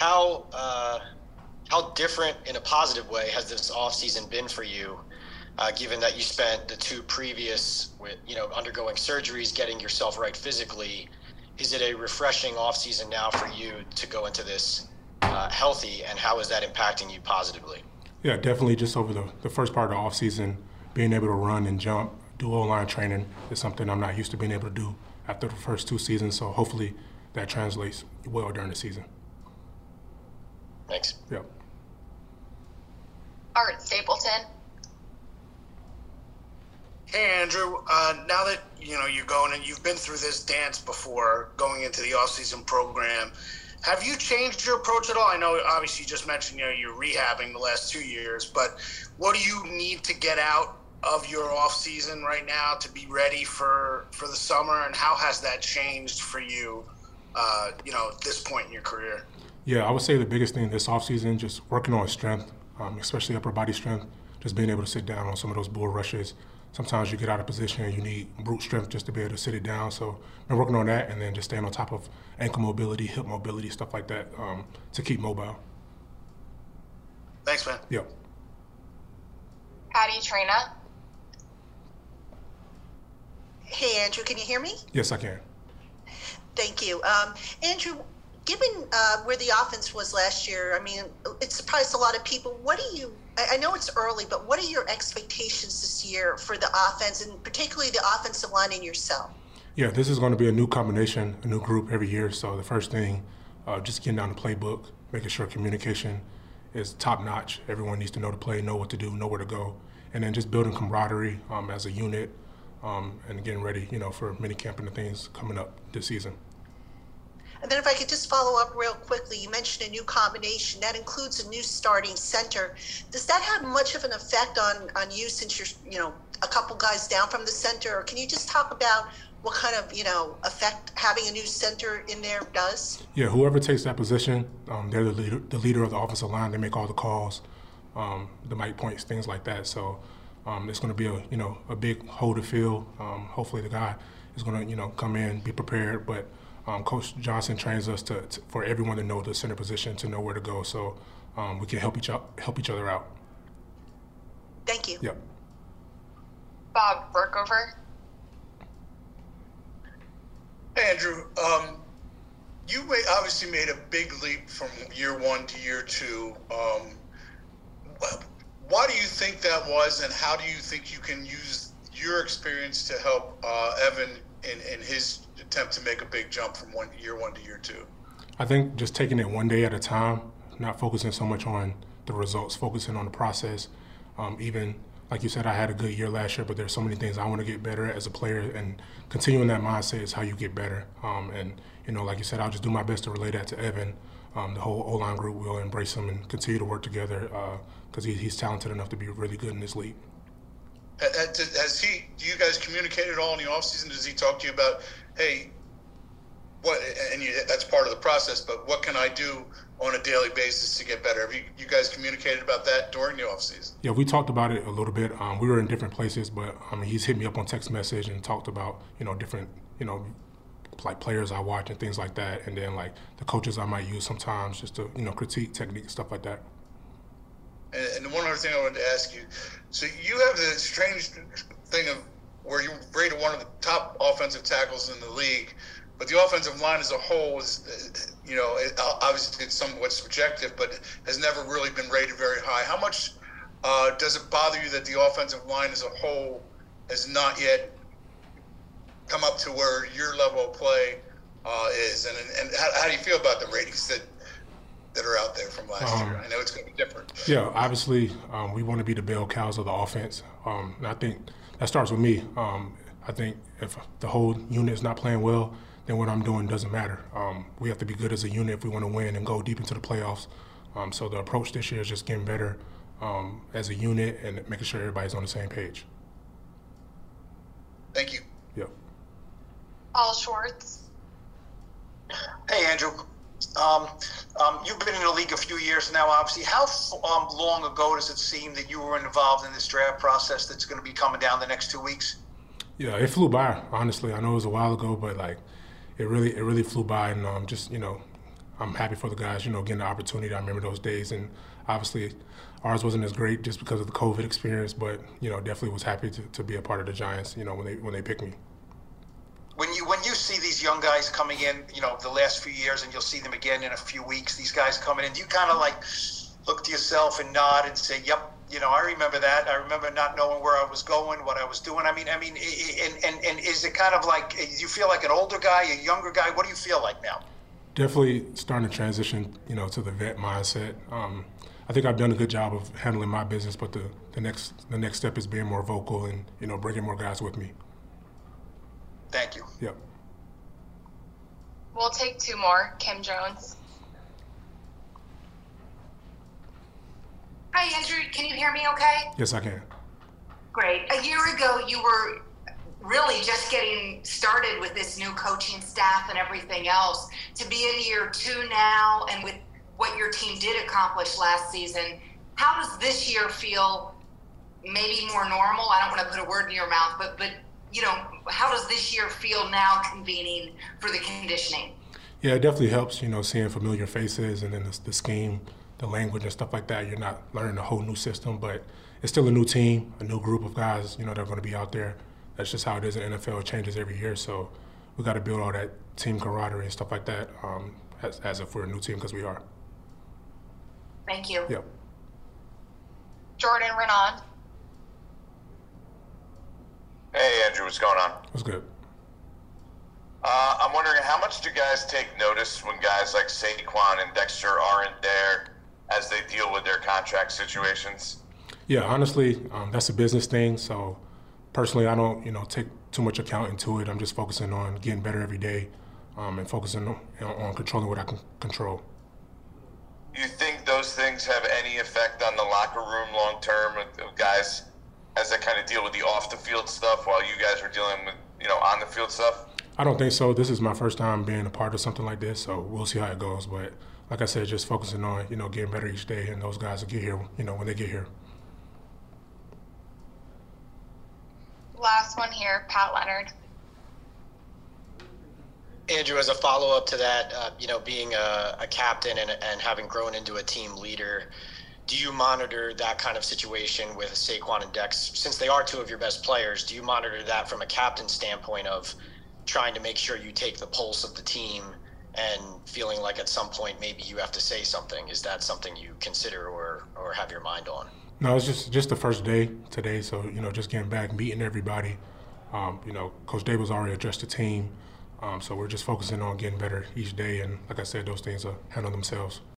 how uh, how different in a positive way has this offseason been for you, uh, given that you spent the two previous with you know undergoing surgeries, getting yourself right physically? Is it a refreshing offseason now for you to go into this uh, healthy, and how is that impacting you positively? Yeah, definitely. Just over the, the first part of the offseason, being able to run and jump, do O line training is something I'm not used to being able to do after the first two seasons. So hopefully that translates well during the season. Thanks. Yep. Art Stapleton. Hey Andrew, uh, now that you know you're going and you've been through this dance before going into the off-season program, have you changed your approach at all? I know obviously you just mentioned you know you're rehabbing the last two years, but what do you need to get out of your off-season right now to be ready for for the summer, and how has that changed for you? Uh, you know, at this point in your career. Yeah, I would say the biggest thing this offseason, just working on strength, um, especially upper body strength, just being able to sit down on some of those bull rushes. Sometimes you get out of position and you need brute strength just to be able to sit it down. So been working on that and then just staying on top of ankle mobility, hip mobility, stuff like that um, to keep mobile. Thanks, man. Yep. Patty Traina. Hey, Andrew, can you hear me? Yes, I can. Thank you. Um, Andrew, given uh, where the offense was last year, I mean, it surprised a lot of people. What do you, I know it's early, but what are your expectations this year for the offense and particularly the offensive line and yourself? Yeah, this is going to be a new combination, a new group every year. So the first thing, uh, just getting down the playbook, making sure communication is top notch. Everyone needs to know the play, know what to do, know where to go, and then just building camaraderie um, as a unit um, and getting ready, you know, for mini camp and the things coming up this season. And then if I could just follow up real quickly, you mentioned a new combination that includes a new starting center. Does that have much of an effect on on you since you're you know a couple guys down from the center? Or can you just talk about what kind of you know effect having a new center in there does? Yeah, whoever takes that position, um, they're the leader, the leader of the offensive line. They make all the calls, um, the Mike points, things like that. So um, it's going to be a you know a big hole to fill. Um, hopefully the guy is going to you know come in, be prepared, but um, Coach Johnson trains us to, to, for everyone to know the center position, to know where to go, so um, we can help each help each other out. Thank you. Yep. Bob Burkover. Hey, Andrew. Um, you obviously made a big leap from year one to year two. Um, why do you think that was, and how do you think you can use your experience to help uh, Evan in, in his attempt to make a big jump from one year one to year two? I think just taking it one day at a time, not focusing so much on the results, focusing on the process. Um, even like you said, I had a good year last year, but there's so many things I want to get better at as a player, and continuing that mindset is how you get better. Um, and you know, like you said, I'll just do my best to relay that to Evan. Um, the whole O line group will embrace him and continue to work together because uh, he, he's talented enough to be really good in this league. Has he? Do you guys communicate at all in the offseason? Does he talk to you about, hey, what? And you, that's part of the process. But what can I do on a daily basis to get better? Have you, you guys communicated about that during the offseason? Yeah, we talked about it a little bit. Um, we were in different places, but I mean, he's hit me up on text message and talked about you know different you know like players I watch and things like that, and then like the coaches I might use sometimes just to you know critique technique and stuff like that. And, one other thing I wanted to ask you, so you have this strange thing of where you rated one of the top offensive tackles in the league, but the offensive line as a whole is, you know, it, obviously it's somewhat subjective, but has never really been rated very high. How much uh, does it bother you that the offensive line as a whole has not yet come up to where your level of play uh, is? And, and how, how do you feel about the ratings that are out there from last um, year? I know it's going to be different. Yeah, obviously, um, we want to be the bell cows of the offense. Um, and I think that starts with me. Um, I think if the whole unit is not playing well, then what I'm doing doesn't matter. Um, we have to be good as a unit if we want to win and go deep into the playoffs. Um, so the approach this year is just getting better as a unit and making sure everybody's on the same page. Thank you. Yep. Paul Schwartz. Hey, Andrew. Um, um, you've been in the league a few years now, obviously. How um, long ago does it seem that you were involved in this draft process that's going to be coming down the next two weeks? Yeah, it flew by. Honestly, I know it was a while ago, but like, it really, it really flew by, and um, just you know, I'm happy for the guys, you know, getting the opportunity. I remember those days, and obviously ours wasn't as great just because of the COVID experience, but you know, definitely was happy to, to be a part of the Giants. You know, when they when they picked me. When you when you see these young guys coming in, you know, the last few years, and you'll see them again in a few weeks. These guys coming in, do you kind of like look to yourself and nod and say, "Yep, you know, I remember that. I remember not knowing where I was going, what I was doing. I mean, I mean, and and, and is it kind of like you feel like an older guy, a younger guy? What do you feel like now? Definitely starting to transition, you know, to the vet mindset. Um, I think I've done a good job of handling my business, but the, the next the next step is being more vocal and you know bringing more guys with me. Thank you. Yep. We'll take two more. Kim Jones. Hi, Andrew. Can you hear me okay? Yes, I can. Great. A year ago, you were really just getting started with this new coaching staff and everything else. To be in year two now and with what your team did accomplish last season, how does this year feel maybe more normal? I don't want to put a word in your mouth, but, but you know, how does this year feel now convening for the conditioning? Yeah, it definitely helps, you know, seeing familiar faces and then the, the scheme the language and stuff like that. You're not learning a whole new system, but it's still a new team, a new group of guys. You know, they're going to be out there. That's just how it is in NFL. It changes every year, so we got to build all that team camaraderie and stuff like that um, as, as if we're a new team because we are. Thank you. Yep. Jordan Raanan. Hey, Andrew, what's going on? What's good? Uh, I'm wondering how much do guys take notice when guys like Saquon and Dexter aren't there as they deal with their contract situations? Yeah, honestly, um, that's a business thing. So personally, I don't, you know, take too much account into it. I'm just focusing on getting better every day um, and focusing on, on controlling what I can control. You think those things have any effect on the locker room long term of guys as they kind of deal with the off the field stuff while you guys are dealing with, you know, on the field stuff? I don't think so. This is my first time being a part of something like this, so we'll see how it goes. But like I said, just focusing on you know getting better each day, and those guys will get here, you know, when they get here. Last one here, Pat Leonard. Andrew, as a follow up to that, uh, you know, being a, a captain and, and having grown into a team leader, do you monitor that kind of situation with Saquon and Dex? Since they are two of your best players, do you monitor that from a captain standpoint of trying to make sure you take the pulse of the team and feeling like at some point maybe you have to say something? Is that something you consider or, or have your mind on? No, it's just just the first day today, so you know, just getting back, meeting everybody. Um, you know, Coach Daboll's already addressed the team, um, so we're just focusing on getting better each day. And like I said, those things will handle themselves.